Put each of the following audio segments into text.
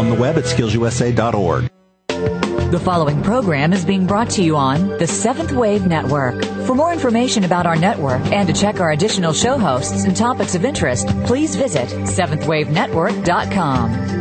on the web at skillsusa.org. The following program is being brought to you on the Seventh Wave Network. For more information about our network and to check our additional show hosts and topics of interest, please visit seventhwavenetwork.com.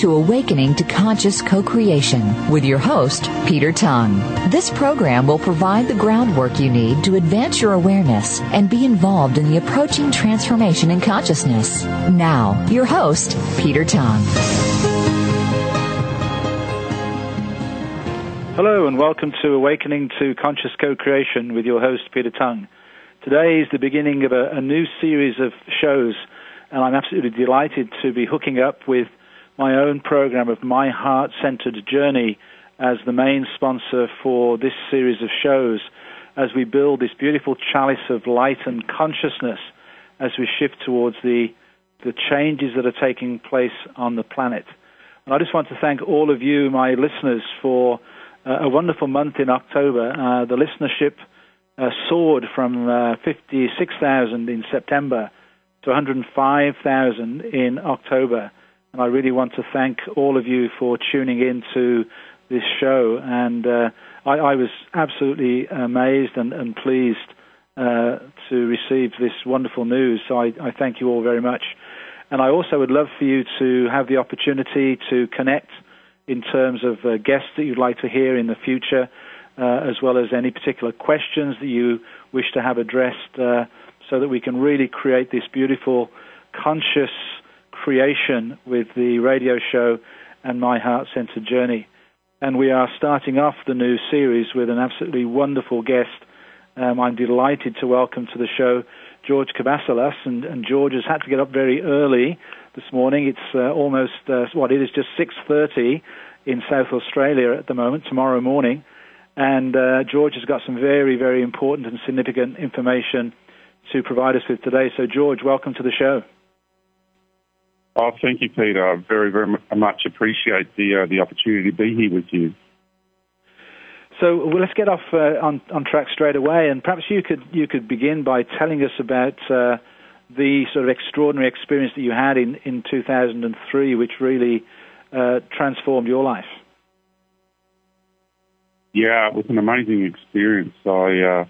To Awakening to Conscious Co-Creation with your host, Peter Tongue. This program will provide the groundwork you need to advance your awareness and be involved in the approaching transformation in consciousness. Now, your host, Peter Tongue. Hello and welcome to Awakening to Conscious Co-Creation with your host, Peter Tongue. Today is the beginning of a, a new series of shows and I'm absolutely delighted to be hooking up with my own program of My Heart Centered Journey as the main sponsor for this series of shows as we build this beautiful chalice of light and consciousness as we shift towards the, the changes that are taking place on the planet. And I just want to thank all of you, my listeners, for uh, a wonderful month in October. Uh, the listenership uh, soared from uh, 56,000 in September to 105,000 in October. And I really want to thank all of you for tuning in to this show. And uh, I, I, was absolutely amazed and, and pleased uh, to receive this wonderful news. So I, I, thank you all very much. And I also would love for you to have the opportunity to connect in terms of uh, guests that you'd like to hear in the future, uh, as well as any particular questions that you wish to have addressed, uh, so that we can really create this beautiful, conscious, creation with the radio show and My Heart Centered Journey. And we are starting off the new series with an absolutely wonderful guest. Um, I'm delighted to welcome to the show George Kavassilas, and, and, George has had to get up very early this morning. It's uh, almost uh, what it is, just 6:30 in South Australia at the moment. Tomorrow morning, and uh, George has got some very, very important and significant information to provide us with today. So, George, welcome to the show. Oh, thank you, Peter. I very, very much appreciate the uh, the opportunity to be here with you. So well, let's get off uh, on on track straight away, and perhaps you could you could begin by telling us about uh, the sort of extraordinary experience that you had in in 2003, which really uh, transformed your life. Yeah, it was an amazing experience. I uh,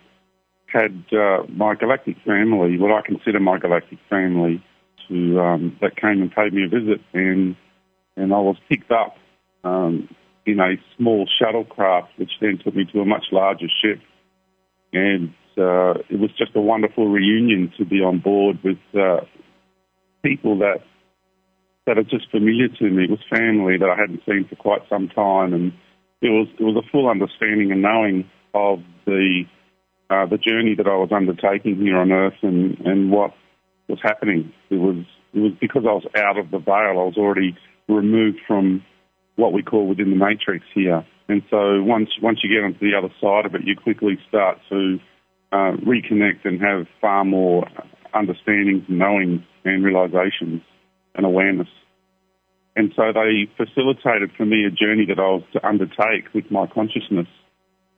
had uh, my galactic family, what I consider my galactic family, to um, that came and paid me a visit, and and I was picked up um, in a small shuttlecraft, which then took me to a much larger ship, and uh, it was just a wonderful reunion to be on board with uh, people that that are just familiar to me. It was family that I hadn't seen for quite some time, and it was it was a full understanding and knowing of the uh, the journey that I was undertaking here on Earth and, and what was happening. It was it was because I was out of the veil. I was already removed from what we call within the matrix here. And so once once you get onto the other side of it, you quickly start to uh, reconnect and have far more understandings, knowing, and realizations and awareness. And so they facilitated for me a journey that I was to undertake with my consciousness.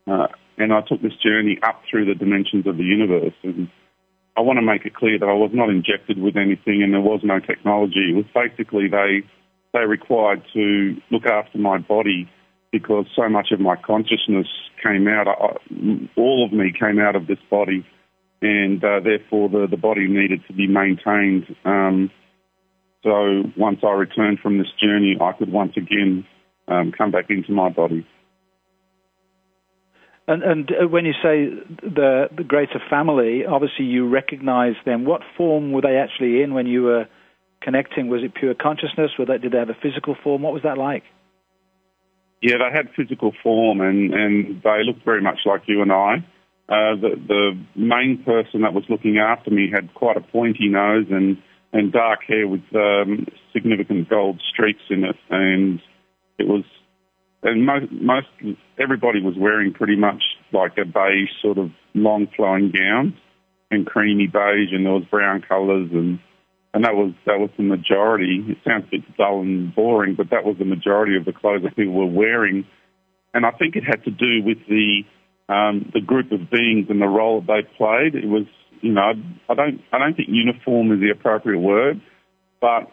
Uh, and I took this journey up through the dimensions of the universe. And I want to make it clear that I was not injected with anything and there was no technology. It was basically they they required to look after my body because so much of my consciousness came out. I, all of me came out of this body, and uh, therefore the the body needed to be maintained. Um, so once I returned from this journey, I could once again um, come back into my body. And, and uh, when you say the, the greater family, obviously you recognize them. What form were they actually in when you were connecting? Was it pure consciousness? They, did they have a physical form? What was that like? Yeah, they had physical form and, and they looked very much like you and I. uh, the, the main person that was looking after me had quite a pointy nose and, and dark hair with um, significant gold streaks in it. And it was, and most, most, everybody was wearing pretty much like a beige sort of long flowing gown and creamy beige and there was brown colours and, and that was, that was the majority. It sounds a bit dull and boring, but that was the majority of the clothes that people were wearing. And I think it had to do with the, um, the group of beings and the role that they played. It was, you know, I don't, I don't think uniform is the appropriate word, but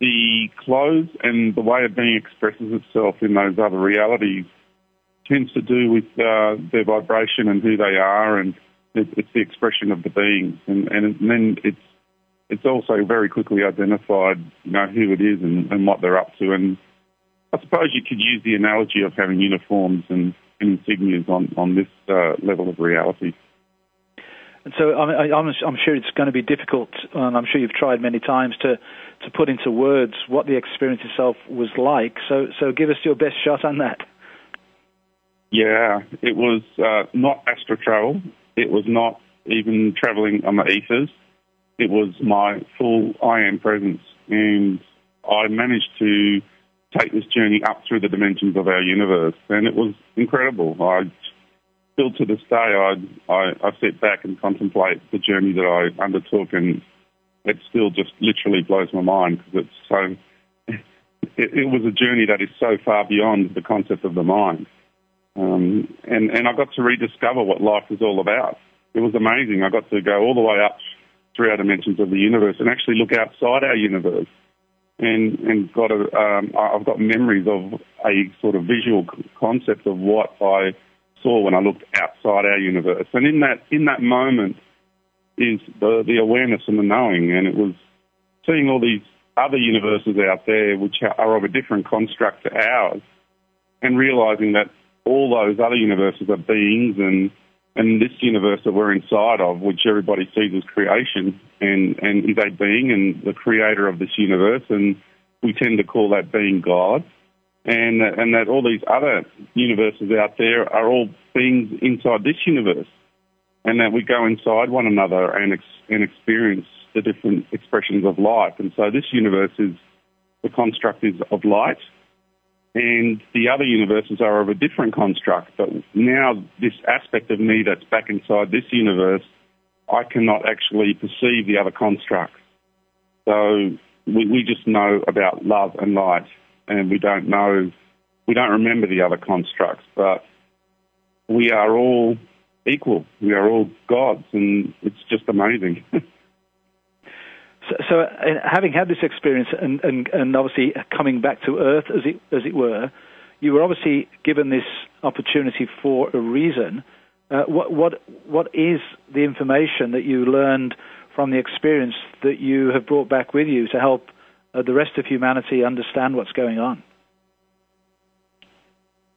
the clothes and the way of being expresses itself in those other realities tends to do with uh, their vibration and who they are, and it, it's the expression of the beings, and, and then it's it's also very quickly identified, you know, who it is and, and what they're up to, and I suppose you could use the analogy of having uniforms and insignias on, on this uh, level of reality. And so I'm, I'm, I'm, sure it's going to be difficult, and I'm sure you've tried many times to, to put into words what the experience itself was like. So, so give us your best shot on that. Yeah, it was uh, not astral travel. It was not even traveling on the ethers. It was my full I am presence, and I managed to take this journey up through the dimensions of our universe, and it was incredible. I still to this day, I, I, I sit back and contemplate the journey that I undertook, and it still just literally blows my mind because it's so. It, it, was a journey that is so far beyond the concept of the mind, um, and and I got to rediscover what life is all about. It was amazing. I got to go all the way up through our dimensions of the universe and actually look outside our universe and and got a um, I've got memories of a sort of visual concept of what I saw when I looked outside our universe, and in that in that moment is the the awareness and the knowing, and it was seeing all these other universes out there which are of a different construct to ours, and realizing that all those other universes are beings and and this universe that we're inside of, which everybody sees as creation, and, and is a being and the creator of this universe, and we tend to call that being God, and and that all these other universes out there are all beings inside this universe, and that we go inside one another and ex, and experience the different expressions of life, and so this universe is the construct is of light, and the other universes are of a different construct. But now, this aspect of me that's back inside this universe, I cannot actually perceive the other constructs. So we, we just know about love and light, and we don't know, we don't remember the other constructs, but we are all equal. We are all gods, and it's just amazing. So, so uh, having had this experience and, and, and obviously coming back to Earth, as it, as it were, you were obviously given this opportunity for a reason. Uh, what, what, what is the information that you learned from the experience that you have brought back with you to help uh, the rest of humanity understand what's going on?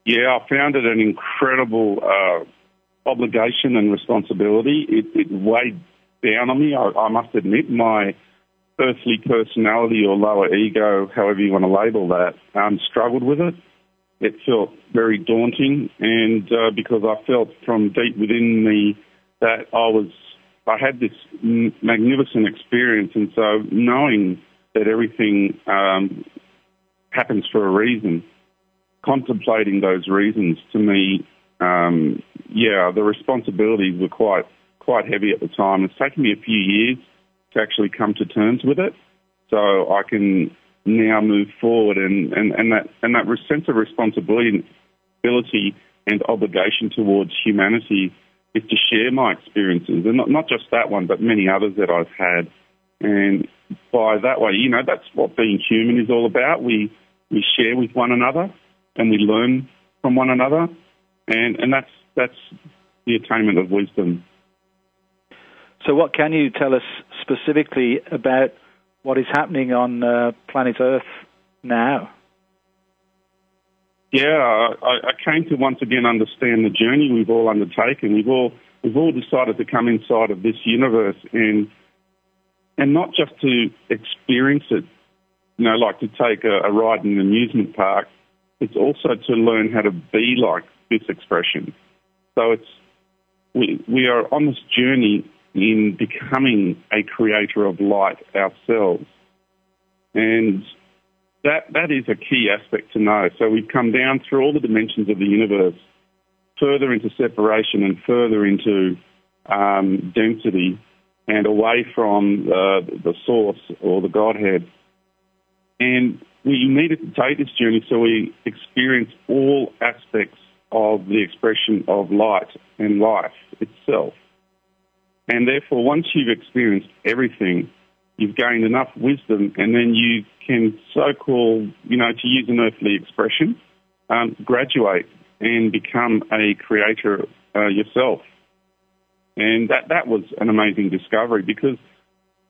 Yeah, I found it an incredible uh, obligation and responsibility. It, it, weighed down on me. I, I must admit, my earthly personality or lower ego, however you want to label that, um, struggled with it. It felt very daunting, and uh, because I felt from deep within me that I was, I had this magnificent experience, and so knowing that everything um, happens for a reason, contemplating those reasons to me, um, yeah, the responsibilities were quite quite heavy at the time. It's taken me a few years to actually come to terms with it. So I can now move forward and, and, and that and that sense of responsibility and obligation towards humanity is to share my experiences and not, not just that one but many others that I've had and by that way you know that's what being human is all about we we share with one another and we learn from one another and and that's that's the attainment of wisdom so, what can you tell us specifically about what is happening on uh, planet Earth now? Yeah, I, I came to once again understand the journey we've all undertaken. We've all we've all decided to come inside of this universe and and not just to experience it, you know, like to take a, a ride in an amusement park. It's also to learn how to be like this expression. So it's we, we are on this journey in becoming a creator of light ourselves. And that, that is a key aspect to know. So we've come down through all the dimensions of the universe, further into separation and further into um, density and away from uh, the source or the Godhead. And we needed to take this journey so we experience all aspects of the expression of light and life itself. And therefore, once you've experienced everything, you've gained enough wisdom, and then you can so-called, you know, to use an earthly expression, um, graduate and become a creator uh, yourself. And that, that was an amazing discovery because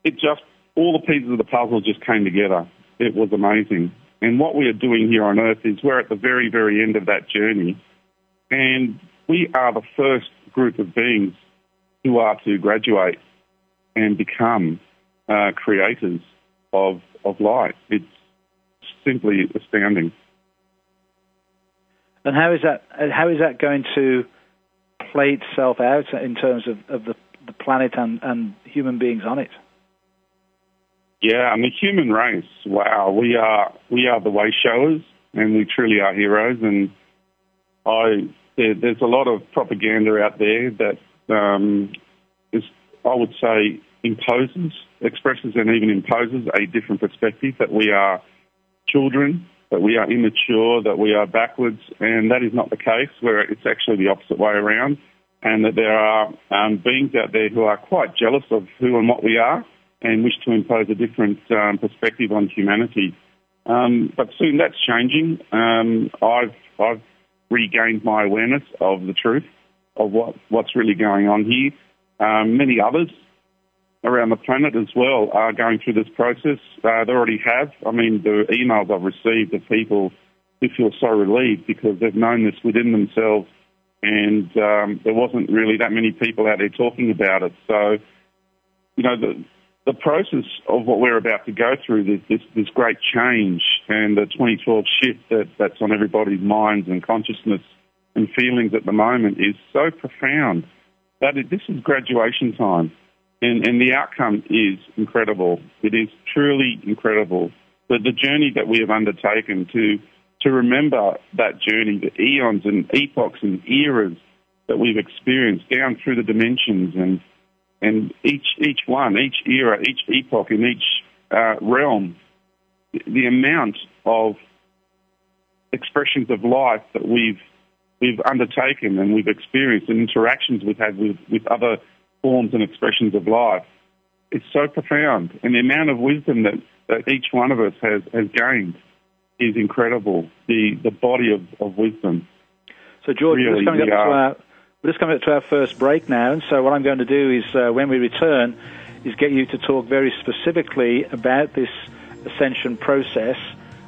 it just, all the pieces of the puzzle just came together. It was amazing. And what we are doing here on Earth is we're at the very, very end of that journey. And we are the first group of beings who are to graduate and become uh, creators of, of light. It's simply astounding. And how is that? How is that going to play itself out in terms of, of the, the planet and, and human beings on it? Yeah, I mean, human race. Wow, we are we are the way showers, and we truly are heroes. And I there, there's a lot of propaganda out there that um, is, I would say, imposes, expresses, and even imposes a different perspective that we are children, that we are immature, that we are backwards, and that is not the case. Where it's actually the opposite way around, and that there are um, beings out there who are quite jealous of who and what we are and wish to impose a different um, perspective on humanity. Um, but soon that's changing. Um, I've, I've regained my awareness of the truth of what, what's really going on here. Um, many others around the planet as well are going through this process. Uh, they already have. I mean, the emails I've received of people who feel so relieved because they've known this within themselves and um, there wasn't really that many people out there talking about it. So, you know, the, the process of what we're about to go through, this, this, this great change and the 2012 shift that, that's on everybody's minds and consciousness and feelings at the moment is so profound that it, this is graduation time. And, and the outcome is incredible. It is truly incredible. But the journey that we have undertaken to, to remember that journey, the eons and epochs and eras that we've experienced down through the dimensions and and each each one, each era, each epoch, in each uh, realm, the amount of expressions of life that we've we've undertaken and we've experienced and interactions we've had with, with other forms and expressions of life, it's so profound. And the amount of wisdom that, that each one of us has, has gained is incredible. The the body of, of wisdom. So George, really, coming up to our we're just coming up to our first break now, and so what I'm going to do is, uh, when we return, is get you to talk very specifically about this ascension process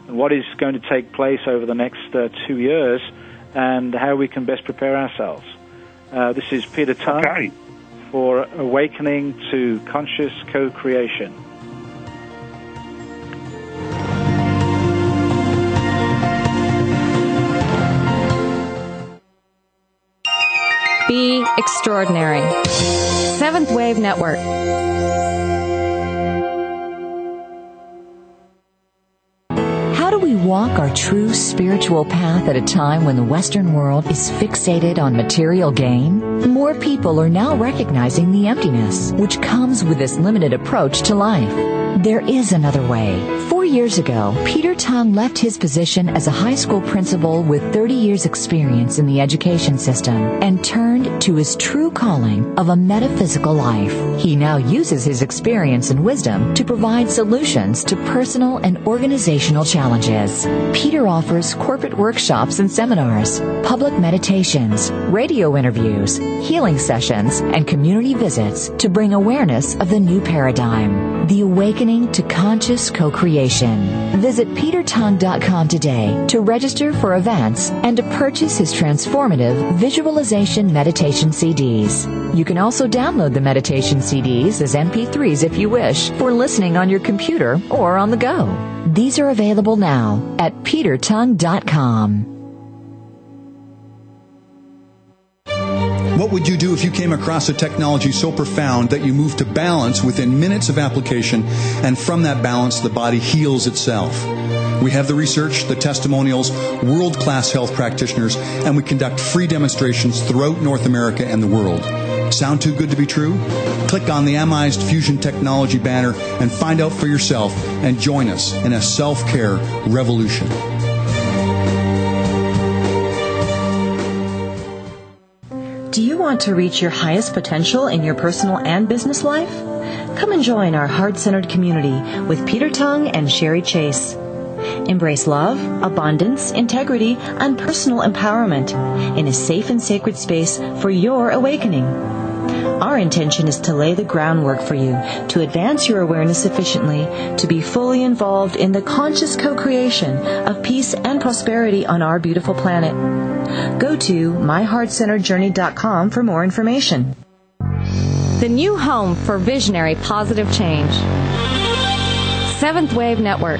and what is going to take place over the next uh, two years and how we can best prepare ourselves. Uh, this is Peter Tongue okay. For Awakening to Conscious Co-Creation. Be extraordinary. Seventh Wave Network. Walk our true spiritual path at a time when the Western world is fixated on material gain? More people are now recognizing the emptiness which comes with this limited approach to life. There is another way years ago, Peter Tongue left his position as a high school principal with 30 years experience in the education system and turned to his true calling of a metaphysical life. He now uses his experience and wisdom to provide solutions to personal and organizational challenges. Peter offers corporate workshops and seminars, public meditations, radio interviews, healing sessions, and community visits to bring awareness of the new paradigm, the awakening to conscious co-creation Visit petertongue.com today to register for events and to purchase his transformative visualization meditation CDs. You can also download the meditation CDs as MP3s if you wish for listening on your computer or on the go. These are available now at petertongue.com. what would you do if you came across a technology so profound that you move to balance within minutes of application, and from that balance, the body heals itself? We have the research, the testimonials, world class health practitioners, and we conduct free demonstrations throughout North America and the world. Sound too good to be true? Click on the Amized Fusion Technology banner and find out for yourself and join us in a self care revolution. Do you want to reach your highest potential in your personal and business life? Come and join our heart centered community with Peter Tongue and Sherry Chase. Embrace love, abundance, integrity, and personal empowerment in a safe and sacred space for your awakening. Our intention is to lay the groundwork for you to advance your awareness efficiently, to be fully involved in the conscious co creation of peace and prosperity on our beautiful planet. Go to myheartcenteredjourney.com for more information. The new home for visionary positive change. Seventh Wave Network.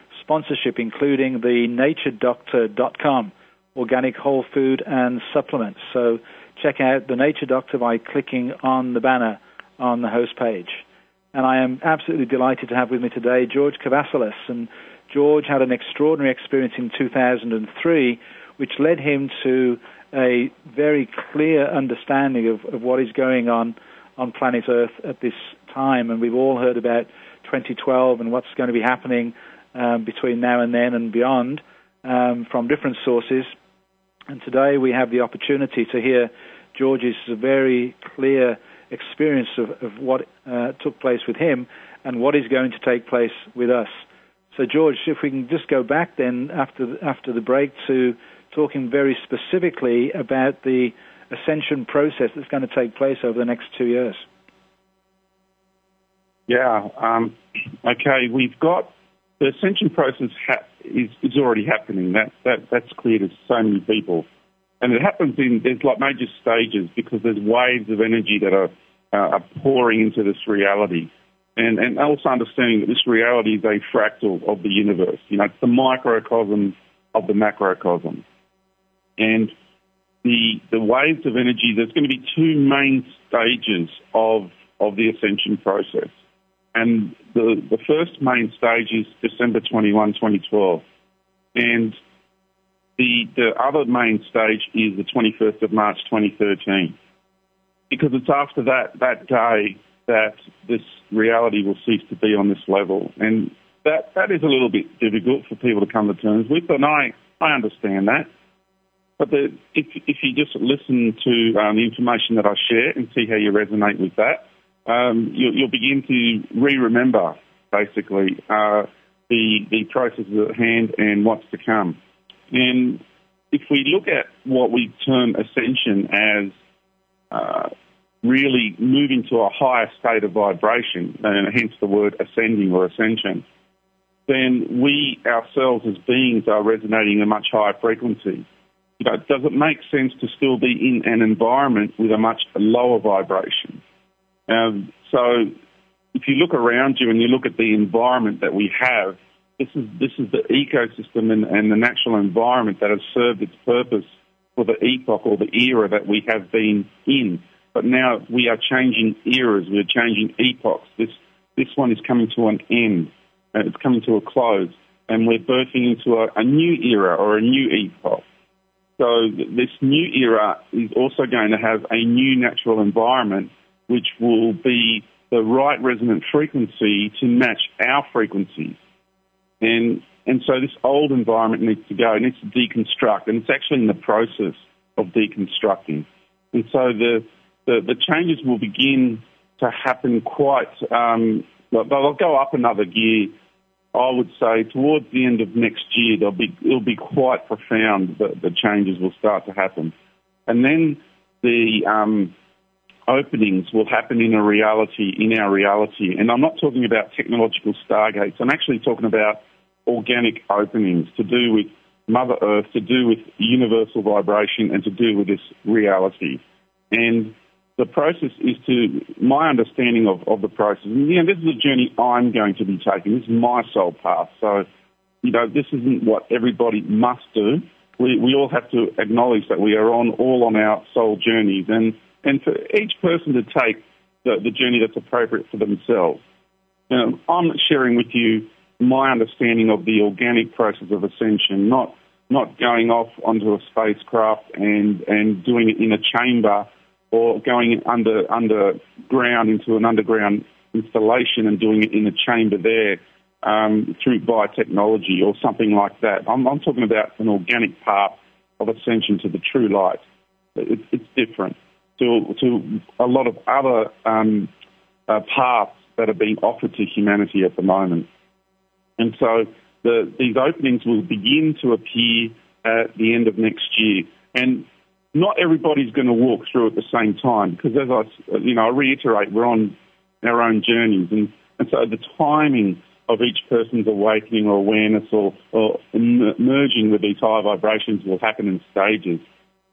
sponsorship, including the naturedoctor.com, organic whole food and supplements. So check out the Nature Doctor by clicking on the banner on the host page. And I am absolutely delighted to have with me today George Kavassilas. And George had an extraordinary experience in 2003, which led him to a very clear understanding of, of what is going on on planet Earth at this time. And we've all heard about 2012 and what's going to be happening um, between now and then and beyond um, from different sources. And today we have the opportunity to hear George's very clear experience of, of what uh, took place with him and what is going to take place with us. So, George, if we can just go back then after the, after the break to talking very specifically about the ascension process that's going to take place over the next two years. Yeah. Um, okay. We've got the ascension process ha- is, is already happening. That, that, that's clear to so many people. And it happens in, there's like major stages because there's waves of energy that are, uh, are pouring into this reality. And, and also understanding that this reality is a fractal of the universe. You know, it's the microcosm of the macrocosm. And the, the waves of energy, there's going to be two main stages of, of the ascension process. And the, the first main stage is December 21, 2012. And the, the other main stage is the 21st of March 2013. Because it's after that, that day that this reality will cease to be on this level. And that, that is a little bit difficult for people to come to terms with, and I, I understand that. But the, if, if you just listen to um, the information that I share and see how you resonate with that, um, you, will begin to re-remember basically uh, the the processes at hand and what's to come. And if we look at what we term ascension as uh, really moving to a higher state of vibration, and hence the word ascending or ascension, then we ourselves as beings are resonating a much higher frequency. You know, does it make sense to still be in an environment with a much lower vibration? Um, so if you look around you and you look at the environment that we have, this is this is the ecosystem and, and the natural environment that has served its purpose for the epoch or the era that we have been in. But now we are changing eras, we are changing epochs. This this one is coming to an end, and it's coming to a close, and we're birthing into a, a new era or a new epoch. So this new era is also going to have a new natural environment which will be the right resonant frequency to match our frequencies. And, and so this old environment needs to go, it needs to deconstruct, and it's actually in the process of deconstructing. And so the, the, the changes will begin to happen quite, um, they'll go up another gear. I would say towards the end of next year, they'll be, it'll be quite profound. The, the changes will start to happen. And then the, um, openings will happen in a reality, in our reality. And I'm not talking about technological stargates. I'm actually talking about organic openings to do with Mother Earth, to do with universal vibration, and to do with this reality. And the process is to my understanding of, of the process. And, you know, this is a journey I'm going to be taking. This is my soul path. So, you know, this isn't what everybody must do. We, we all have to acknowledge that we are on all on our soul journeys. And and for each person to take the, the journey that's appropriate for themselves. Now, I'm sharing with you my understanding of the organic process of ascension, not not going off onto a spacecraft and, and doing it in a chamber or going under underground into an underground installation and doing it in a chamber there um, through biotechnology or something like that. I'm, I'm, talking about an organic path of ascension to the true light. It, it's different to, to a lot of other um, uh, paths that are being offered to humanity at the moment. And so the, these openings will begin to appear at the end of next year. And not everybody's going to walk through at the same time because, as I, you know, I reiterate, we're on our own journeys, and, and so the timing of each person's awakening or awareness or, or merging with these higher vibrations will happen in stages.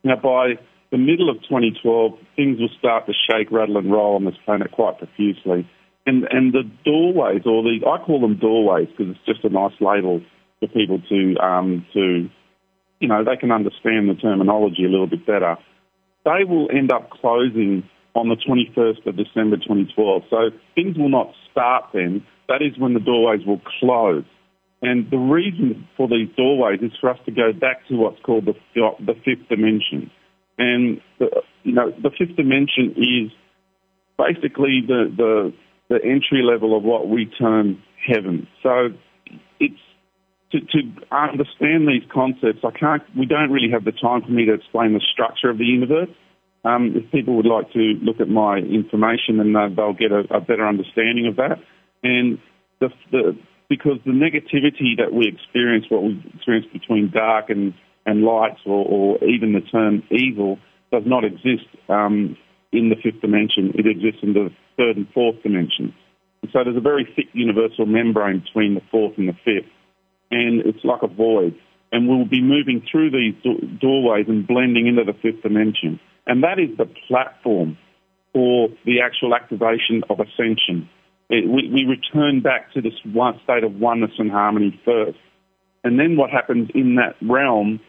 Now, by the middle of 2012, things will start to shake, rattle, and roll on this planet quite profusely. And, and the doorways, or the, I call them doorways because it's just a nice label for people to, um, to, you know, they can understand the terminology a little bit better. They will end up closing on the 21st of December 2012. So things will not start then. That is when the doorways will close. And the reason for these doorways is for us to go back to what's called the, the fifth dimension. And the, you know, the fifth dimension is basically the, the, the entry level of what we term heaven. So it's to, to understand these concepts. I can't. We don't really have the time for me to explain the structure of the universe. Um, if people would like to look at my information, then uh, they'll get a, a, better understanding of that. And the, the, because the negativity that we experience, what we experience between dark and and lights or, or even the term evil does not exist um, in the fifth dimension. It exists in the third and fourth dimension. And so there's a very thick universal membrane between the fourth and the fifth, and it's like a void. And we'll be moving through these do- doorways and blending into the fifth dimension. And that is the platform for the actual activation of ascension. It, we, we return back to this one state of oneness and harmony first. And then what happens in that realm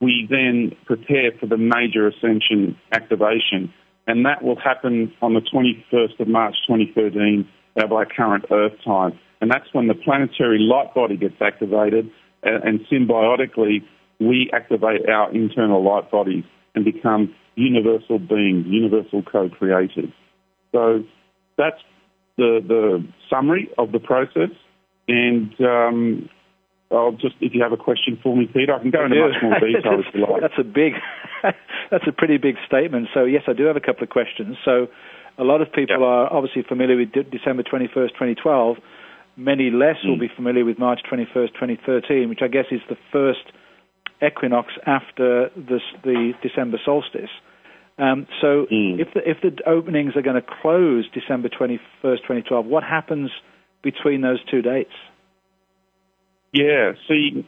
we then prepare for the major ascension activation, and that will happen on the 21st of March 2013 by current Earth time. And that's when the planetary light body gets activated, and symbiotically, we activate our internal light bodies and become universal beings, universal co-creators. So that's the, the summary of the process. And um, I'll just, if you have a question for me, Peter, I can go into much more detail if you like. That's a big, that's a pretty big statement. So yes, I do have a couple of questions. So a lot of people are obviously familiar with de- December 21st, 2012. Many less mm. will be familiar with March 21st, 2013, which I guess is the first equinox after this, the December solstice. Um, so mm. if, the, if the openings are going to close December 21st, 2012, what happens between those two dates? Yeah, see,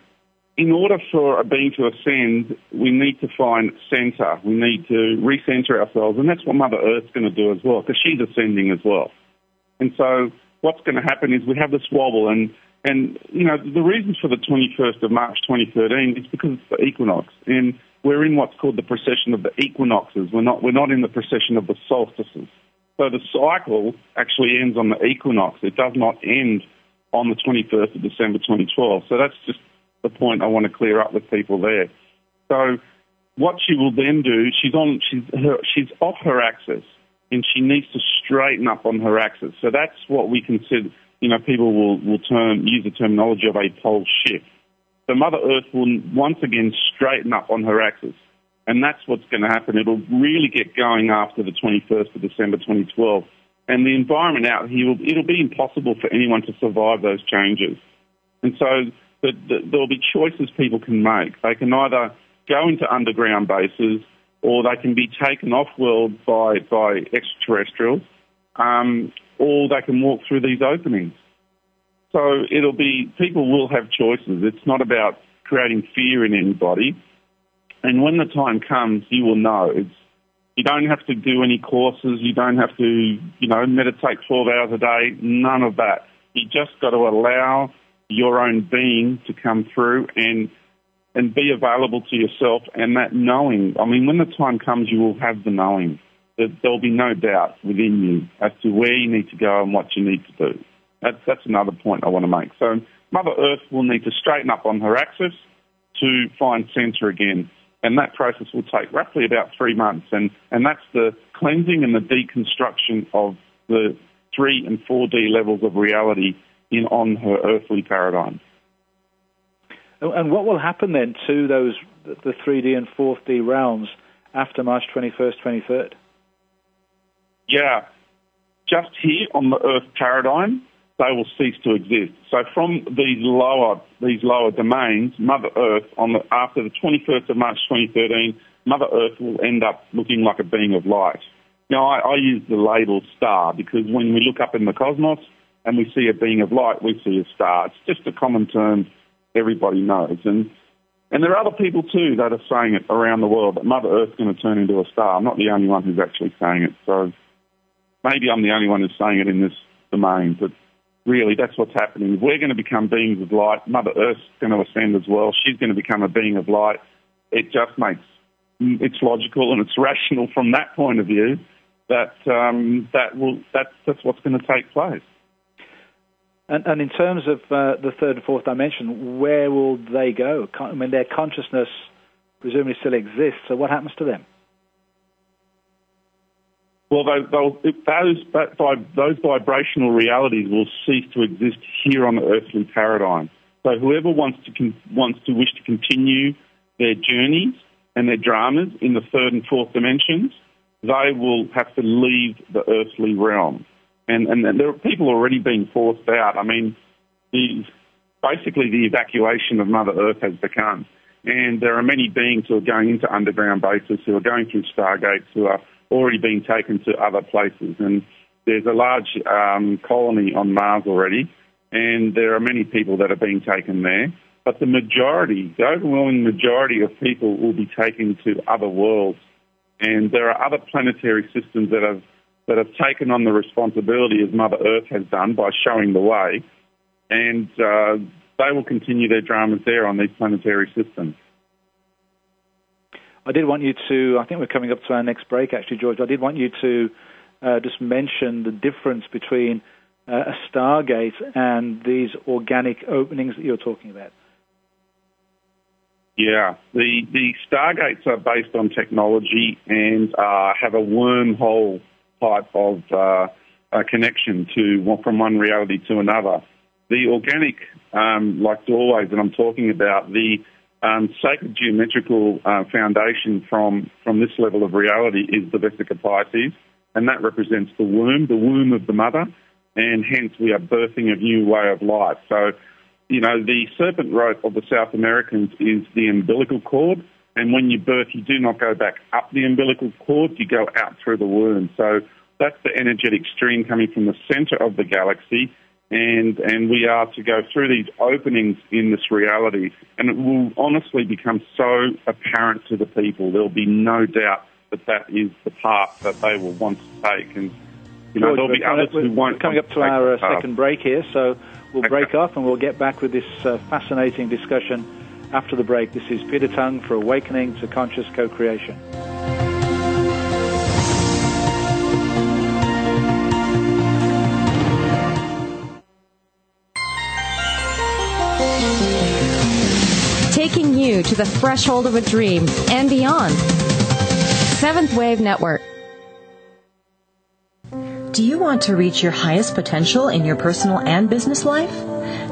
in order for a being to ascend, we need to find center. We need to recenter ourselves, and that's what Mother Earth's going to do as well, because she's ascending as well. And so, what's going to happen is we have this wobble, and and you know the reasons for the 21st of March 2013 is because it's the equinox, and we're in what's called the precession of the equinoxes. We're not we're not in the precession of the solstices. So the cycle actually ends on the equinox. It does not end on the 21st of December 2012. So that's just the point I want to clear up with people there. So what she will then do, she's on, she's her, she's off her axis, and she needs to straighten up on her axis. So that's what we consider. You know, people will will term use the terminology of a pole shift. So Mother Earth will once again straighten up on her axis, And that's what's going to happen. It'll really get going after the 21st of December 2012. And the environment out here, will, it'll be impossible for anyone to survive those changes. And so the, the, there'll be choices people can make. They can either go into underground bases or they can be taken off world by, by extraterrestrials, um, or they can walk through these openings. So it'll be, people will have choices. It's not about creating fear in anybody. And when the time comes, you will know. It's, you don't have to do any courses. You don't have to, you know, meditate 12 hours a day. None of that. You just got to allow your own being to come through and and be available to yourself and that knowing. I mean, when the time comes, you will have the knowing. There'll be no doubt within you as to where you need to go and what you need to do. That's that's another point I want to make. So Mother Earth will need to straighten up on her axis to find centre again. And that process will take roughly about three months. And, and that's the cleansing and the deconstruction of the 3 and 4D levels of reality in on her earthly paradigm. And what will happen then to those the 3D and 4D realms after March 21st, 23rd? Yeah, just here on the Earth paradigm, they will cease to exist. So from these lower these lower domains, Mother Earth on the, after the 21st of March 2013, Mother Earth will end up looking like a being of light. Now I, I use the label star because when we look up in the cosmos and we see a being of light, we see a star. It's just a common term everybody knows. And and there are other people too that are saying it around the world that Mother Earth's going to turn into a star. I'm not the only one who's actually saying it. So maybe I'm the only one who's saying it in this domain, but really that's what's happening. We're going to become beings of light. Mother Earth's going to ascend as well. She's going to become a being of light. It just makes it's logical and it's rational from that point of view that um, that will that's that's what's going to take place. And, and in terms of uh, the third and fourth dimension, where will they go? I mean, their consciousness presumably still exists. So what happens to them? Well, those, those vibrational realities will cease to exist here on the earthly paradigm. So whoever wants to wants to wish to continue their journeys and their dramas in the third and fourth dimensions, they will have to leave the earthly realm. And, and, and there are people already being forced out. I mean, the, basically the evacuation of Mother Earth has begun. And there are many beings who are going into underground bases, who are going through stargates, who are already being taken to other places. And there's a large um, colony on Mars already, and there are many people that are being taken there. But the majority, the overwhelming majority of people will be taken to other worlds. And there are other planetary systems that have, that have taken on the responsibility, as Mother Earth has done, by showing the way. And uh, they will continue their dramas there on these planetary systems. I did want you to, I think we're coming up to our next break actually, George. I did want you to uh, just mention the difference between uh, a stargate and these organic openings that you're talking about. Yeah, the, the stargates are based on technology and uh, have a wormhole type of uh, connection to from one reality to another. The organic, um, like doorways that I'm talking about, the um, sacred geometrical uh, foundation from, from this level of reality is the Vesica Piscis, and that represents the womb, the womb of the mother, and hence we are birthing a new way of life. So, you know, the serpent rope of the South Americans is the umbilical cord, and when you birth, you do not go back up the umbilical cord, you go out through the womb. So that's the energetic stream coming from the center of the galaxy and and we are to go through these openings in this reality, and it will honestly become so apparent to the people. There'll be no doubt that that is the path that they will want to take, and you know George, there'll be others who won't. Coming up to our uh, second break here, so we'll okay. break off and we'll get back with this uh, fascinating discussion after the break. This is Peter Tongue for Awakening to Conscious Co-Creation. To the threshold of a dream and beyond. Seventh Wave Network. Do you want to reach your highest potential in your personal and business life?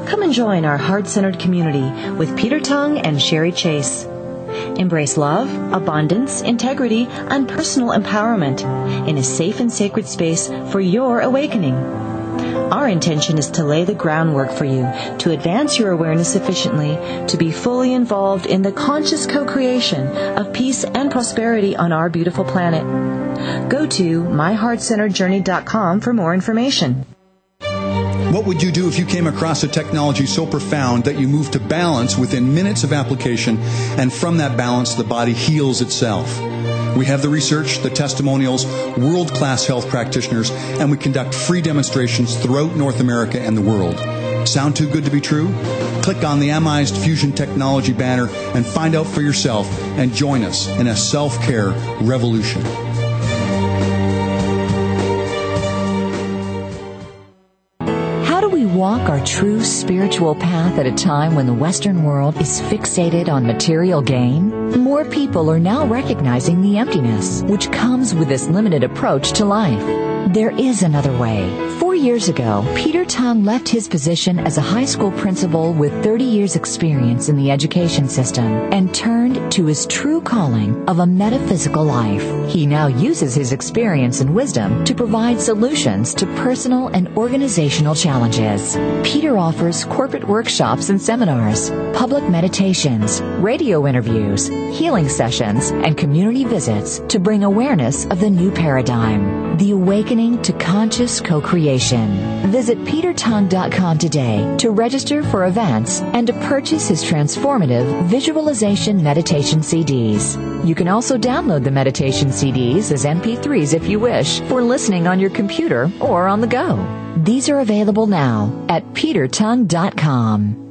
Come and join our heart centered community with Peter Tongue and Sherry Chase. Embrace love, abundance, integrity, and personal empowerment in a safe and sacred space for your awakening. Our intention is to lay the groundwork for you to advance your awareness sufficiently to be fully involved in the conscious co creation of peace and prosperity on our beautiful planet. Go to myheartcenteredjourney.com for more information. What would you do if you came across a technology so profound that you move to balance within minutes of application, and from that balance, the body heals itself? We have the research, the testimonials, world class health practitioners, and we conduct free demonstrations throughout North America and the world. Sound too good to be true? Click on the Amized Fusion Technology banner and find out for yourself and join us in a self care revolution. Walk our true spiritual path at a time when the Western world is fixated on material gain? More people are now recognizing the emptiness which comes with this limited approach to life. There is another way years ago, Peter Tongue left his position as a high school principal with 30 years experience in the education system and turned to his true calling of a metaphysical life. He now uses his experience and wisdom to provide solutions to personal and organizational challenges. Peter offers corporate workshops and seminars, public meditations, radio interviews, healing sessions, and community visits to bring awareness of the new paradigm, the awakening to conscious co-creation Visit petertongue.com today to register for events and to purchase his transformative visualization meditation CDs. You can also download the meditation CDs as MP3s if you wish for listening on your computer or on the go. These are available now at petertongue.com.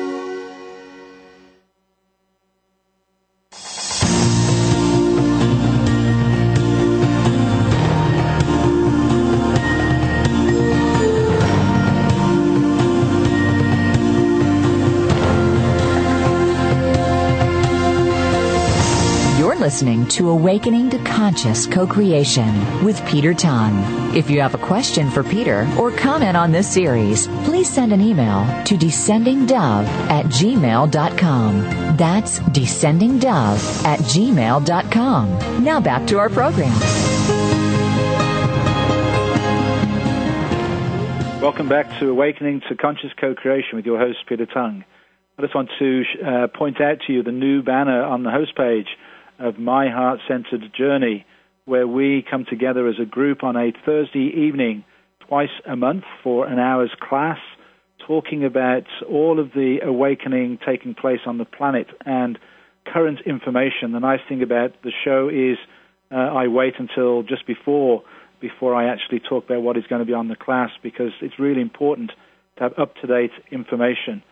Listening to Awakening to Conscious Co-Creation with Peter Tongue. If you have a question for Peter or comment on this series, please send an email to descendingdove at gmail.com. That's descendingdove at gmail.com. Now back to our program. Welcome back to Awakening to Conscious Co-Creation with your host, Peter Tongue. I just want to uh, point out to you the new banner on the host page of My Heart Centered Journey, where we come together as a group on a Thursday evening twice a month for an hour's class, talking about all of the awakening taking place on the planet and current information. The nice thing about the show is uh, I wait until just before before I actually talk about what is going to be on the class because it's really important to have up to date information.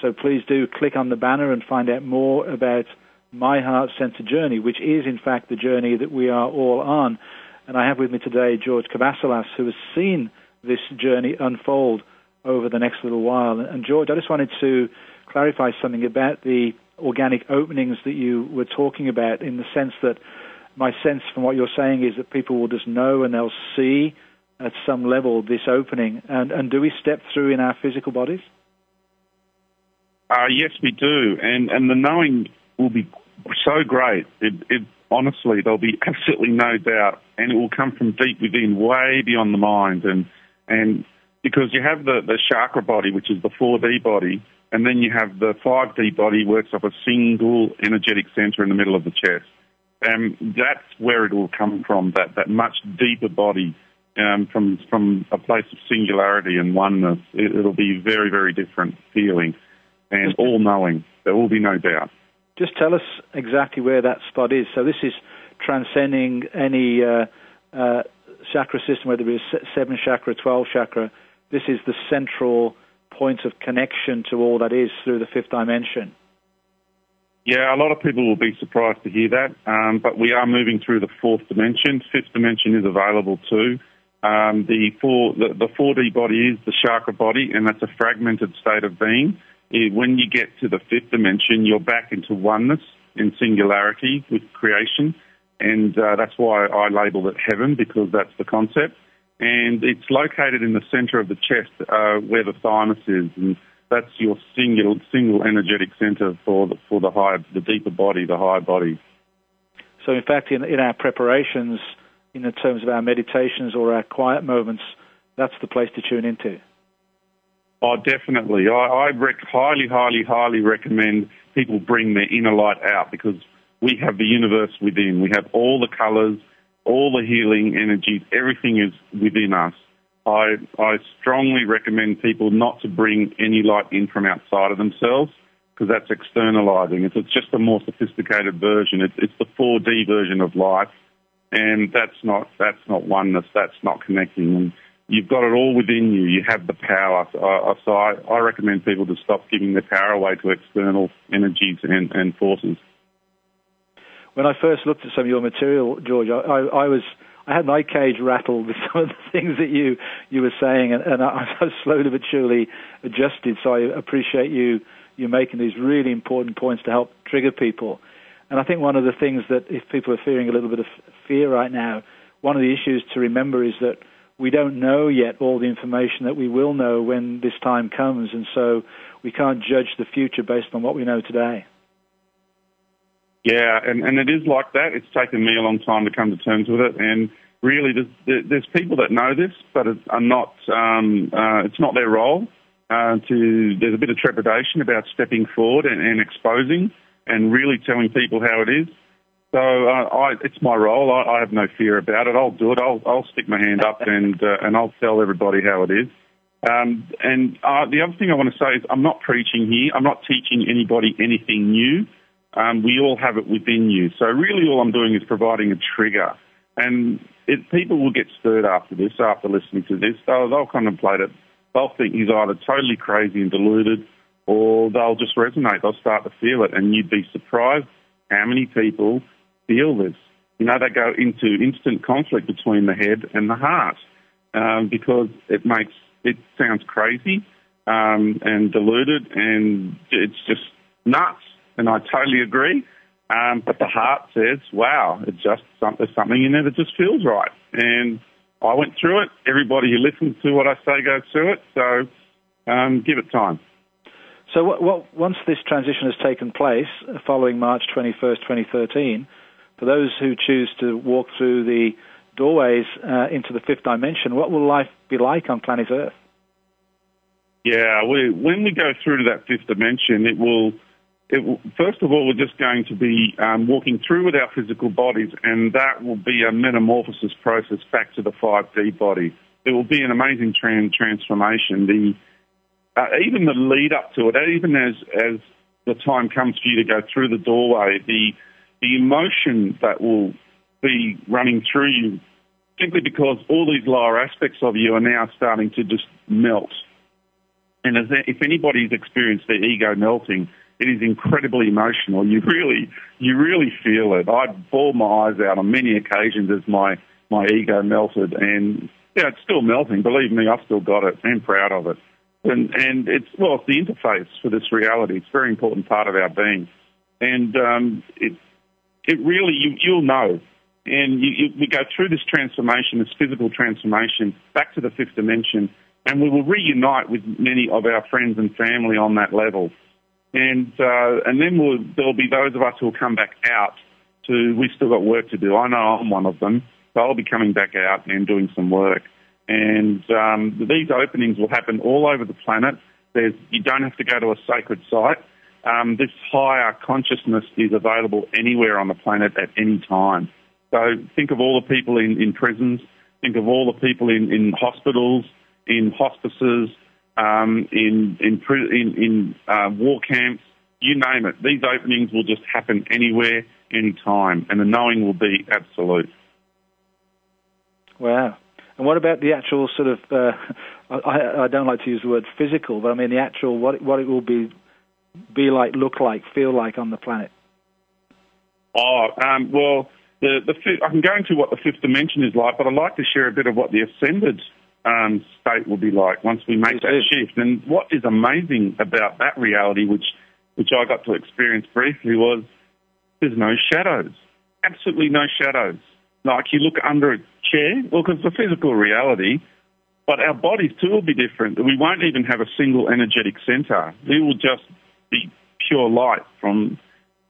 So please do click on the banner and find out more about my Heart Centered Journey, which is in fact the journey that we are all on. And I have with me today George Kavassilas, who has seen this journey unfold over the next little while. And George, I just wanted to clarify something about the organic openings that you were talking about in the sense that my sense from what you're saying is that people will just know and they'll see at some level this opening. And, and do we step through in our physical bodies? Uh, yes, we do. And, and the knowing will be so great. It, it, honestly, there'll be absolutely no doubt, and it will come from deep within, way beyond the mind, and and because you have the the chakra body, which is the 4D body, and then you have the 5D body, works off a single energetic center in the middle of the chest. And that's where it will come from. That that much deeper body. Um, from from a place of singularity and oneness, it, it'll be very very different feeling, and all knowing. There will be no doubt. Just tell us exactly where that spot is. So this is transcending any uh, uh, chakra system, whether it be seven chakra, twelve chakra. This is the central point of connection to all that is through the fifth dimension. Yeah, a lot of people will be surprised to hear that, um, but we are moving through the fourth dimension. Fifth dimension is available too. Um, the, four, the, the 4D body is the chakra body, and that's a fragmented state of being when you get to the fifth dimension, you're back into oneness and singularity with creation. And uh, that's why I label it heaven, because that's the concept. and it's located in the center of the chest uh, where the thymus is, and that's your single single energetic center for the for the higher, the deeper body, the higher body. So, in fact, in in our preparations, in the terms of our meditations or our quiet moments, that's the place to tune into. Oh, definitely. I, I rec- highly, highly, highly recommend people bring their inner light out because we have the universe within. We have all the colors, all the healing energies, everything is within us. I, I strongly recommend people not to bring any light in from outside of themselves because that's externalizing. It's, it's, just a more sophisticated version. It's, it's the 4D version of life, and that's not that's not oneness. That's not connecting. And you've got it all within you. You have the power. So, I, so I, I recommend people to stop giving their power away to external energies and, and forces when I first looked at some of your material, George, I, I, was I had my cage rattled with some of the things that you you were saying, and, and I, I slowly but surely adjusted. So I appreciate you you making these really important points to help trigger people. And I think one of the things that if people are feeling a little bit of fear right now, one of the issues to remember is that we don't know yet all the information that we will know when this time comes, and so we can't judge the future based on what we know today. Yeah, and, and it is like that. It's taken me a long time to come to terms with it, and really, there's, there's people that know this, but are not. Um, uh, it's not their role. Uh, to there's a bit of trepidation about stepping forward and, and exposing and really telling people how it is. So uh, I, it's my role. I, I have no fear about it. I'll do it. I'll, I'll stick my hand up and uh, and I'll tell everybody how it is. Um, and uh, the other thing I want to say is I'm not preaching here. I'm not teaching anybody anything new. Um, we all have it within you. So really all I'm doing is providing a trigger. And it, people will get stirred after this, after listening to this. They'll, they'll contemplate it. They'll think he's either totally crazy and deluded or they'll just resonate. They'll start to feel it. And you'd be surprised how many people feel this. You know, they go into instant conflict between the head and the heart um, because it makes, it sounds crazy um, and deluded and it's just nuts and I totally agree. Um, but the heart says, wow, it's just some, there's something in there that just feels right. And I went through it. Everybody who listens to what I say goes through it. So um, give it time. So what, what, once this transition has taken place, following March 21st, 2013, for those who choose to walk through the doorways uh, into the fifth dimension, what will life be like on planet Earth? Yeah, we, when we go through to that fifth dimension, it will it, first of all, we're just going to be um, walking through with our physical bodies, and that will be a metamorphosis process back to the 5D body. It will be an amazing trans- transformation. The uh, even the lead up to it, even as as the time comes for you to go through the doorway, the the emotion that will be running through you, simply because all these lower aspects of you are now starting to just melt. And as, if anybody's experienced their ego melting, it is incredibly emotional. You really, you really feel it. I bawled my eyes out on many occasions as my, my ego melted and yeah, it's still melting. Believe me, I've still got it and proud of it. And, and it's, well, it's the interface for this reality. It's a very important part of our being. And, um, it, it really, you, you'll know. And you, you, we go through this transformation, this physical transformation, back to the fifth dimension, and we will reunite with many of our friends and family on that level and uh, and then we'll, there'll be those of us who will come back out to. We've still got work to do. I know I'm one of them, so I'll be coming back out and doing some work. And um, these openings will happen all over the planet. There's, you don't have to go to a sacred site. Um, this higher consciousness is available anywhere on the planet at any time. So think of all the people in, in prisons. Think of all the people in, in hospitals, in hospices, um, in in in, in uh, war camps, you name it. These openings will just happen anywhere, anytime, and the knowing will be absolute. Wow. And what about the actual sort of? Uh, I, I don't like to use the word physical, but I mean the actual what what it will be be like, look like, feel like on the planet. Oh um, well, the the I can go into what the fifth dimension is like, but I'd like to share a bit of what the ascended um, state will be like once we make that shift. And what is amazing about that reality, which which I got to experience briefly, was there's no shadows, absolutely no shadows. Like you look under a chair? Well, because the physical reality, but our bodies too will be different. We won't even have a single energetic center. We will just be pure light from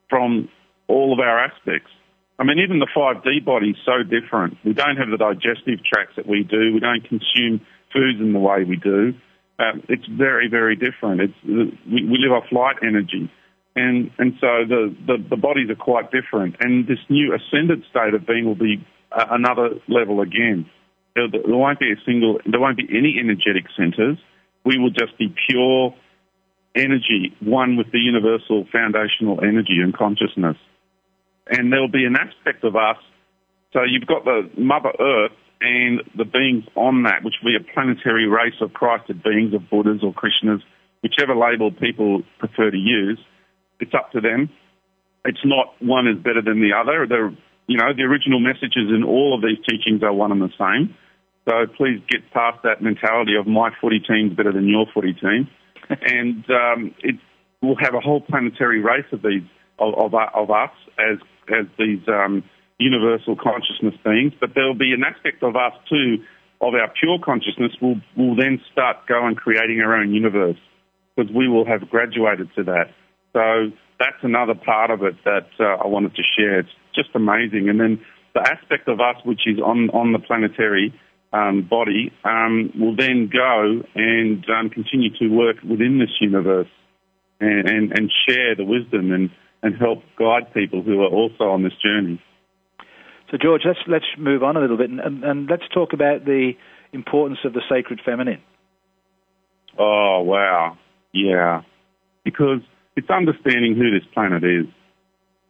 from all of our aspects. I mean, even the 5D body is so different. We don't have the digestive tracts that we do. We don't consume foods in the way we do. Um, it's very, very different. It's, we, we live off light energy. And, and so the, the, the, bodies are quite different. And this new ascended state of being will be uh, another level again. There, there won't be a single, there won't be any energetic centers. We will just be pure energy, one with the universal foundational energy and consciousness. And there'll be an aspect of us. So you've got the Mother Earth and the beings on that, which will be a planetary race of Christed beings, of Buddhas or Krishnas, whichever label people prefer to use. It's up to them. It's not one is better than the other. The, you know, the original messages in all of these teachings are one and the same. So please get past that mentality of my footy team's better than your footy team. And um, it will have a whole planetary race of these of, of, of us as as these um, universal consciousness beings. But there will be an aspect of us too, of our pure consciousness, will will then start going creating our own universe because we will have graduated to that. So that's another part of it that uh, I wanted to share. It's just amazing. And then the aspect of us which is on on the planetary um, body um, will then go and um, continue to work within this universe and, and, and, share the wisdom and, and help guide people who are also on this journey. So, George, let's let's move on a little bit and, and, and let's talk about the importance of the sacred feminine. Oh wow, yeah, because it's understanding who this planet is,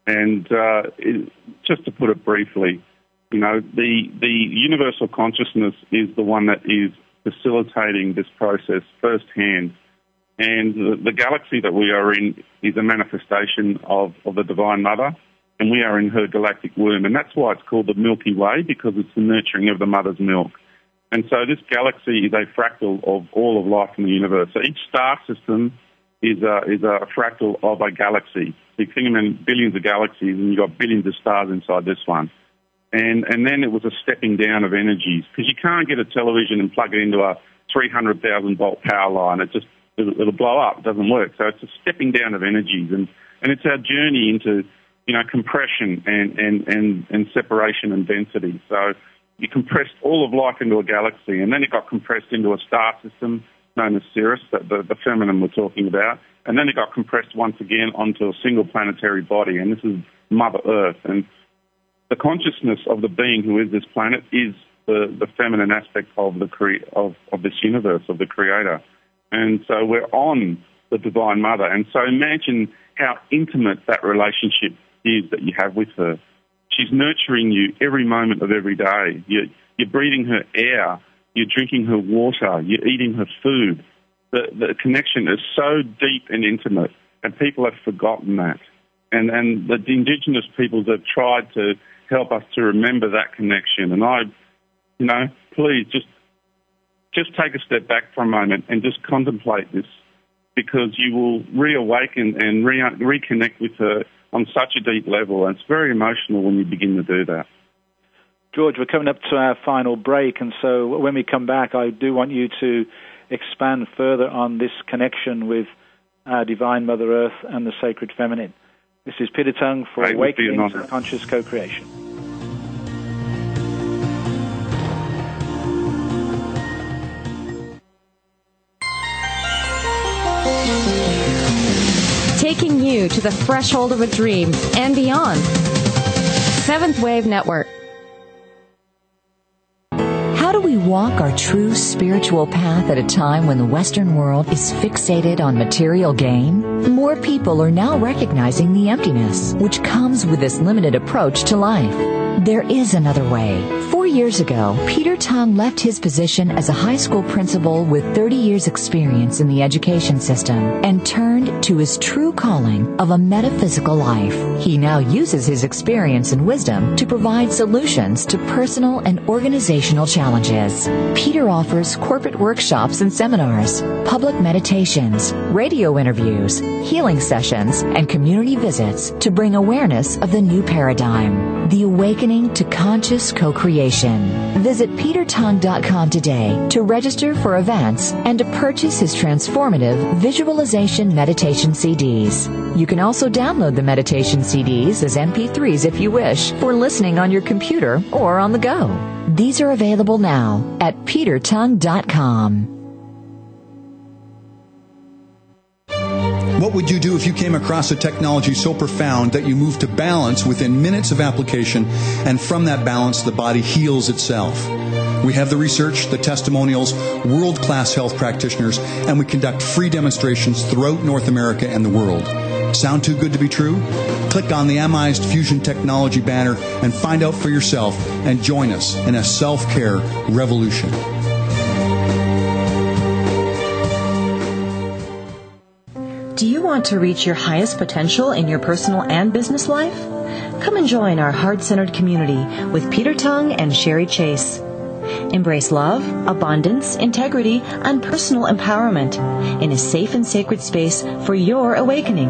and uh, it, just to put it briefly, you know, the, the universal consciousness is the one that is facilitating this process firsthand. And the, the galaxy that we are in is a manifestation of, of the Divine Mother, and we are in her galactic womb. And that's why it's called the Milky Way, because it's the nurturing of the mother's milk. And so this galaxy is a fractal of all of life in the universe. So each star system is a, is a fractal of a galaxy. You think in billions of galaxies, and you've got billions of stars inside this one and and then it was a stepping down of energies because you can't get a television and plug it into a 300,000 volt power line. It just it'll, it'll, blow up. It doesn't work. So it's a stepping down of energies, and and it's our journey into you know compression and and and, and separation and density. So you compressed all of life into a galaxy, and then it got compressed into a star system known as Sirius, the, the, the feminine we're talking about, and then it got compressed once again onto a single planetary body, and this is Mother Earth, and the consciousness of the being who is this planet is the, the feminine aspect of the cre- of, of this universe, of the creator. And so we're on the Divine Mother. And so imagine how intimate that relationship is that you have with her. She's nurturing you every moment of every day. You're, you're breathing her air, you're drinking her water, you're eating her food. The, the connection is so deep and intimate, and people have forgotten that. And, and the indigenous peoples have tried to help us to remember that connection. And I, you know, please just just take a step back for a moment and just contemplate this, because you will reawaken and re- reconnect with her on such a deep level. And it's very emotional when you begin to do that. George, we're coming up to our final break, and so when we come back, I do want you to expand further on this connection with our Divine Mother Earth and the Sacred Feminine. This is Peter Tongue for right, Awakening to Conscious Co-Creation. Taking you to the threshold of a dream and beyond. Seventh Wave Network. Walk our true spiritual path at a time when the Western world is fixated on material gain? More people are now recognizing the emptiness which comes with this limited approach to life. There is another way. Years ago, Peter Tongue left his position as a high school principal with 30 years experience in the education system and turned to his true calling of a metaphysical life. He now uses his experience and wisdom to provide solutions to personal and organizational challenges. Peter offers corporate workshops and seminars, public meditations, radio interviews, healing sessions, and community visits to bring awareness of the new paradigm. The Awakening to Conscious Co-Creation. Visit petertongue.com today to register for events and to purchase his transformative visualization meditation CDs. You can also download the meditation CDs as MP3s if you wish for listening on your computer or on the go. These are available now at petertongue.com. What would you do if you came across a technology so profound that you move to balance within minutes of application, and from that balance, the body heals itself? We have the research, the testimonials, world class health practitioners, and we conduct free demonstrations throughout North America and the world. Sound too good to be true? Click on the Amized Fusion Technology banner and find out for yourself and join us in a self care revolution. Want to reach your highest potential in your personal and business life? Come and join our heart centered community with Peter Tongue and Sherry Chase. Embrace love, abundance, integrity, and personal empowerment in a safe and sacred space for your awakening.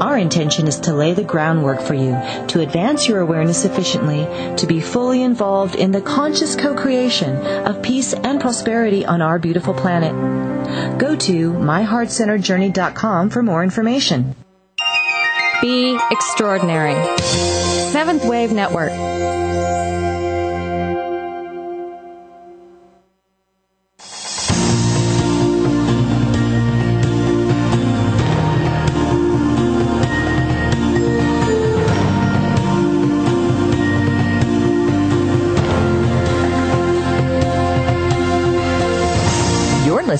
Our intention is to lay the groundwork for you to advance your awareness efficiently, to be fully involved in the conscious co creation of peace and prosperity on our beautiful planet. Go to myheartcenteredjourney.com for more information. Be extraordinary. Seventh Wave Network.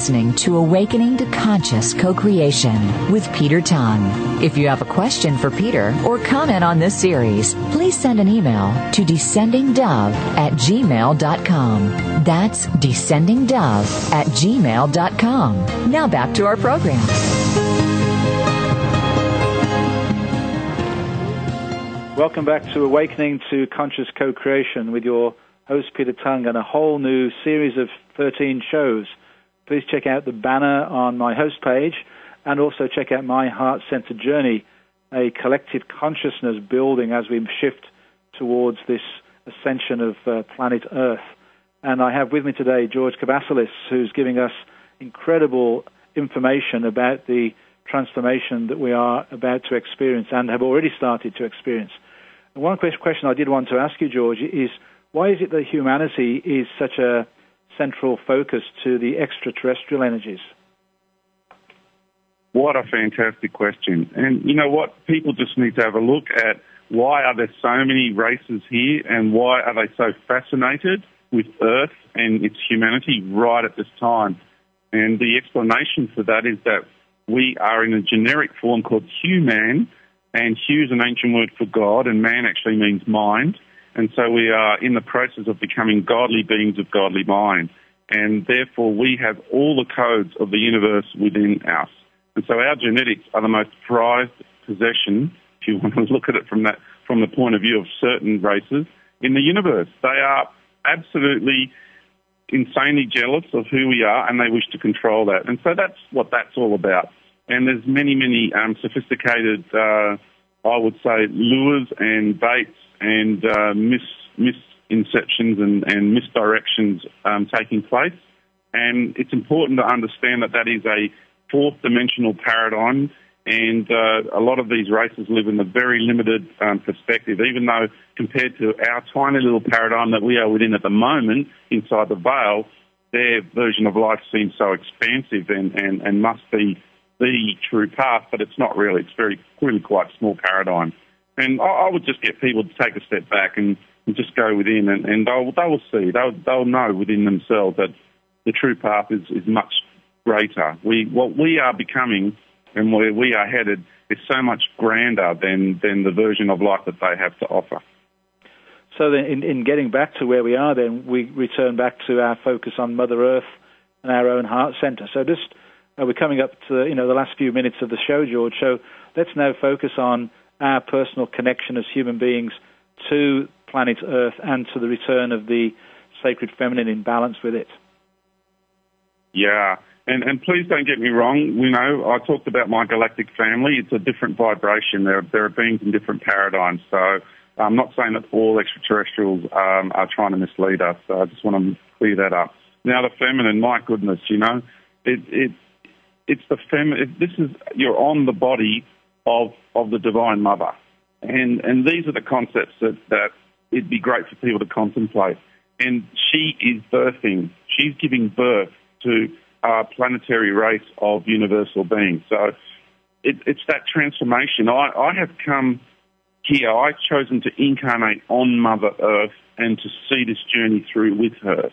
Listening to Awakening to Conscious Co-Creation with Peter Tongue. If you have a question for Peter or comment on this series, please send an email to descendingdove at gmail.com. That's descendingdove at gmail.com. Now back to our program. Welcome back to Awakening to Conscious Co-Creation with your host Peter Tongue and a whole new series of 13 shows please check out the banner on my host page and also check out my heart centered journey, a collective consciousness building as we shift towards this ascension of uh, planet Earth. And I have with me today George Kavassilas, who's giving us incredible information about the transformation that we are about to experience and have already started to experience. And one question I did want to ask you, George, is why is it that humanity is such a central focus to the extraterrestrial energies? What a fantastic question. And you know what? People just need to have a look at why are there so many races here and why are they so fascinated with Earth and its humanity right at this time? And the explanation for that is that we are in a generic form called human, and Hu is an ancient word for God, and man actually means mind. And so we are in the process of becoming godly beings of godly mind. And therefore we have all the codes of the universe within us. And so our genetics are the most prized possession, if you want to look at it from that, from the point of view of certain races in the universe. They are absolutely insanely jealous of who we are and they wish to control that. And so that's what that's all about. And there's many, many um, sophisticated, uh, I would say, lures and baits and uh, mis, misinceptions and, and misdirections um, taking place. And it's important to understand that that is a fourth dimensional paradigm. And uh, a lot of these races live in a very limited um, perspective, even though compared to our tiny little paradigm that we are within at the moment inside the veil, their version of life seems so expansive and, and, and must be the true path, but it's not really. It's very, really quite small paradigm. And I, I would just get people to take a step back and, and just go within, and, and they'll they will see they'll they'll know within themselves that the true path is, is much greater. We what we are becoming and where we are headed is so much grander than than the version of life that they have to offer. So then, in, in getting back to where we are, then we return back to our focus on Mother Earth and our own heart center. So just uh, we're coming up to you know the last few minutes of the show, George. So let's now focus on our personal connection as human beings to planet Earth and to the return of the sacred feminine in balance with it. Yeah, and and please don't get me wrong. You know, I talked about my galactic family. It's a different vibration. There there are beings in different paradigms. So I'm not saying that all extraterrestrials um, are trying to mislead us. So I just want to clear that up. Now the feminine, my goodness, you know, it, it it's the feminine. This is you're on the body of of the Divine Mother, and and these are the concepts that that it'd be great for people to contemplate. And she is birthing. She's giving birth to a planetary race of universal beings. So it, it's that transformation. I, I have come here. I've chosen to incarnate on Mother Earth and to see this journey through with her.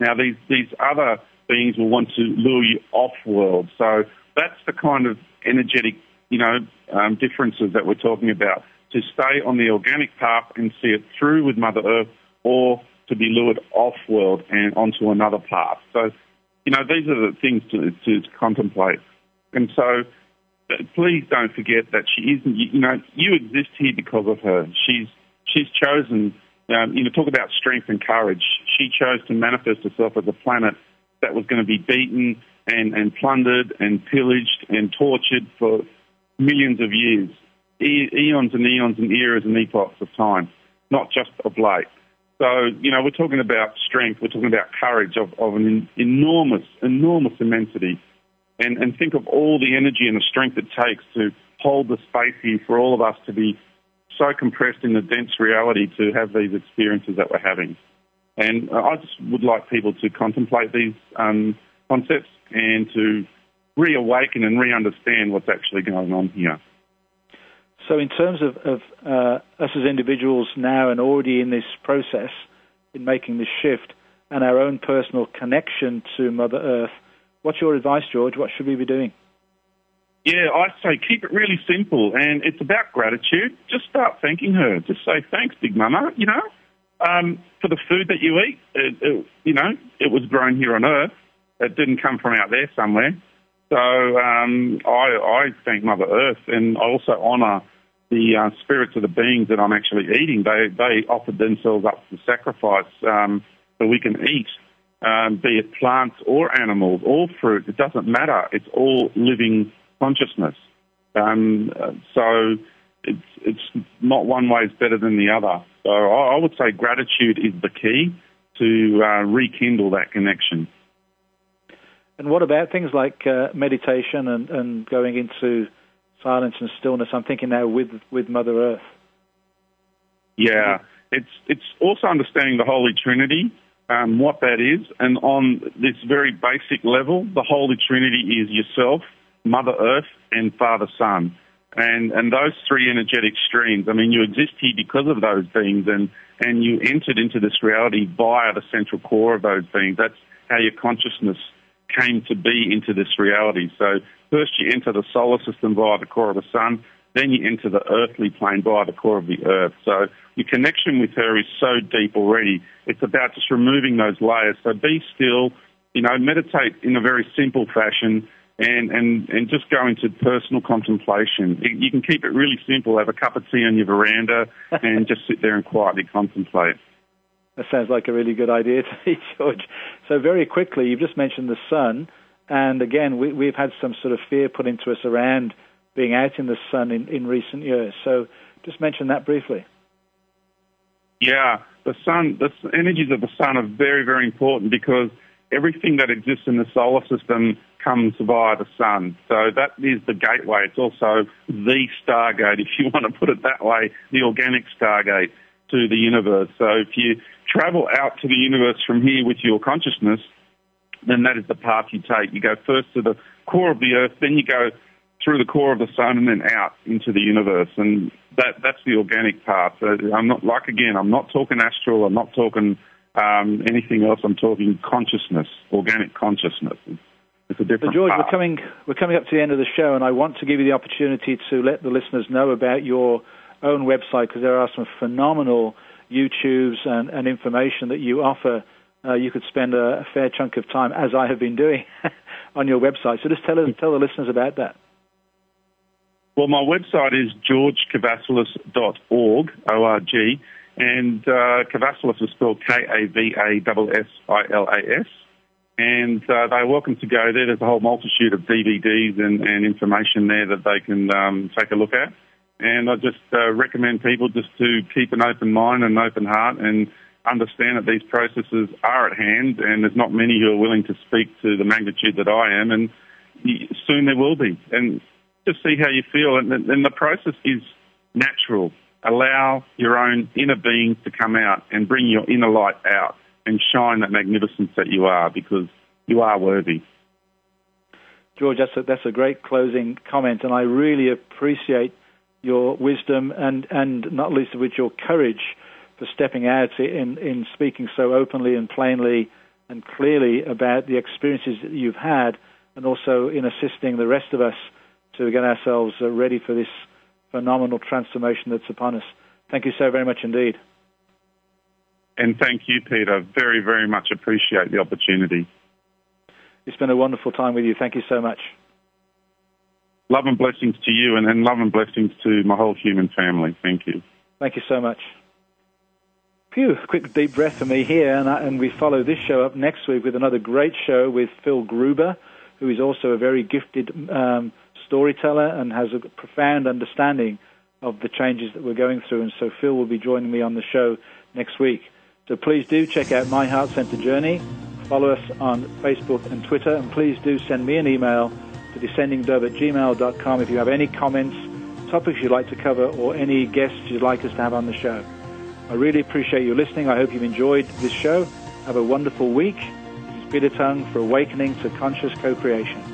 Now, these these other beings will want to lure you off world. So that's the kind of energetic, you know, um, differences that we're talking about. To stay on the organic path and see it through with Mother Earth, or to be lured off world and onto another path. So, you know, these are the things to, to contemplate. And so, please don't forget that she isn't. You know, you exist here because of her. She's she's chosen. Um, you know, talk about strength and courage. She chose to manifest herself as a planet that was going to be beaten and, and plundered and pillaged and tortured for millions of years, eons and eons and eras and epochs of time, not just of late. So, you know, we're talking about strength, we're talking about courage of, of an enormous, enormous immensity. And, and think of all the energy and the strength it takes to hold the space here for all of us to be so compressed in the dense reality to have these experiences that we're having. And I just would like people to contemplate these um, concepts and to reawaken and re-understand what's actually going on here. So, in terms of, of uh, us as individuals now and already in this process in making this shift and our own personal connection to Mother Earth, what's your advice, George? What should we be doing? Yeah, I say keep it really simple, and it's about gratitude. Just start thanking her. Just say thanks, Big Mama. You know, um, for the food that you eat. It, it, you know, it was grown here on Earth. It didn't come from out there somewhere. So um, I, I thank Mother Earth, and I also honour the uh, spirits of the beings that I'm actually eating. They they offered themselves up for sacrifice um, so we can eat, um, be it plants or animals or fruit. It doesn't matter. It's all living consciousness. Um, so it's it's not one way is better than the other. So I, I would say gratitude is the key to uh, rekindle that connection. And what about things like uh, meditation and, and going into silence and stillness? I'm thinking now with with Mother Earth. Yeah, it's it's also understanding the Holy Trinity, um, what that is, and on this very basic level, the Holy Trinity is yourself, Mother Earth, and Father Sun. And and those three energetic streams, I mean, you exist here because of those beings, and and you entered into this reality via the central core of those beings. That's how your consciousness came to be into this reality. So first you enter the solar system via the core of the sun, then you enter the earthly plane via the core of the earth. So your connection with her is so deep already. It's about just removing those layers. So be still, you know, meditate in a very simple fashion and, and, and just go into personal contemplation. You can keep it really simple. Have a cup of tea on your veranda and just sit there and quietly contemplate. That sounds like a really good idea to me, George. So very quickly, you've just mentioned the sun, and again, we, we've had some sort of fear put into us around being out in the sun in, in recent years. So just mention that briefly. Yeah, the sun, the energies of the sun are very, very important because everything that exists in the solar system comes via the sun. So that is the gateway. It's also the stargate, if you want to put it that way, the organic stargate to the universe. So if you travel out to the universe from here with your consciousness, then that is the path you take. You go first to the core of the earth, then you go through the core of the sun and then out into the universe. And that that's the organic path. So I'm not like again, I'm not talking astral, I'm not talking um, anything else. I'm talking consciousness, organic consciousness. It's a different. So George, path. we're coming we're coming up to the end of the show, and I want to give you the opportunity to let the listeners know about your own website because there are some phenomenal YouTubes and, and information that you offer. Uh, you could spend a, a, fair chunk of time, as I have been doing, on your website. So just tell us, tell the listeners about that. Well, my website is georgekavassilas.org, O-R-G, and uh, Kavassilas is spelled K-A-V-A-S-S-I-L-A-S. And uh, they're welcome to go there. There's a whole multitude of DVDs and, and information there that they can um, take a look at. And I just uh, recommend people just to keep an open mind and an open heart and understand that these processes are at hand, and there's not many who are willing to speak to the magnitude that I am, and soon there will be. And just see how you feel, and, and the process is natural. Allow your own inner being to come out and bring your inner light out and shine that magnificence that you are, because you are worthy. George, that's a, that's a great closing comment, and I really appreciate your wisdom and, and not least of which your courage for stepping out in, in speaking so openly and plainly and clearly about the experiences that you've had and also in assisting the rest of us to get ourselves uh, ready for this phenomenal transformation that's upon us. Thank you so very much indeed. And thank you, Peter. Very, very much appreciate the opportunity. It's been a wonderful time with you. Thank you so much. Love and blessings to you, and, and love and blessings to my whole human family. Thank you. Thank you so much. Phew, quick deep breath for me here, and, I, and we follow this show up next week with another great show with Phil Gruber, who is also a very gifted um, storyteller and has a profound understanding of the changes that we're going through. And so Phil will be joining me on the show next week. So please do check out My Heart Center Journey. Follow us on Facebook and Twitter, and please do send me an email to descendingdove at gmail.com if you have any comments, topics you'd like to cover, or any guests you'd like us to have on the show. I really appreciate you listening. I hope you've enjoyed this show. Have a wonderful week. This is Peter Tongue for Awakening to Conscious Co-Creation.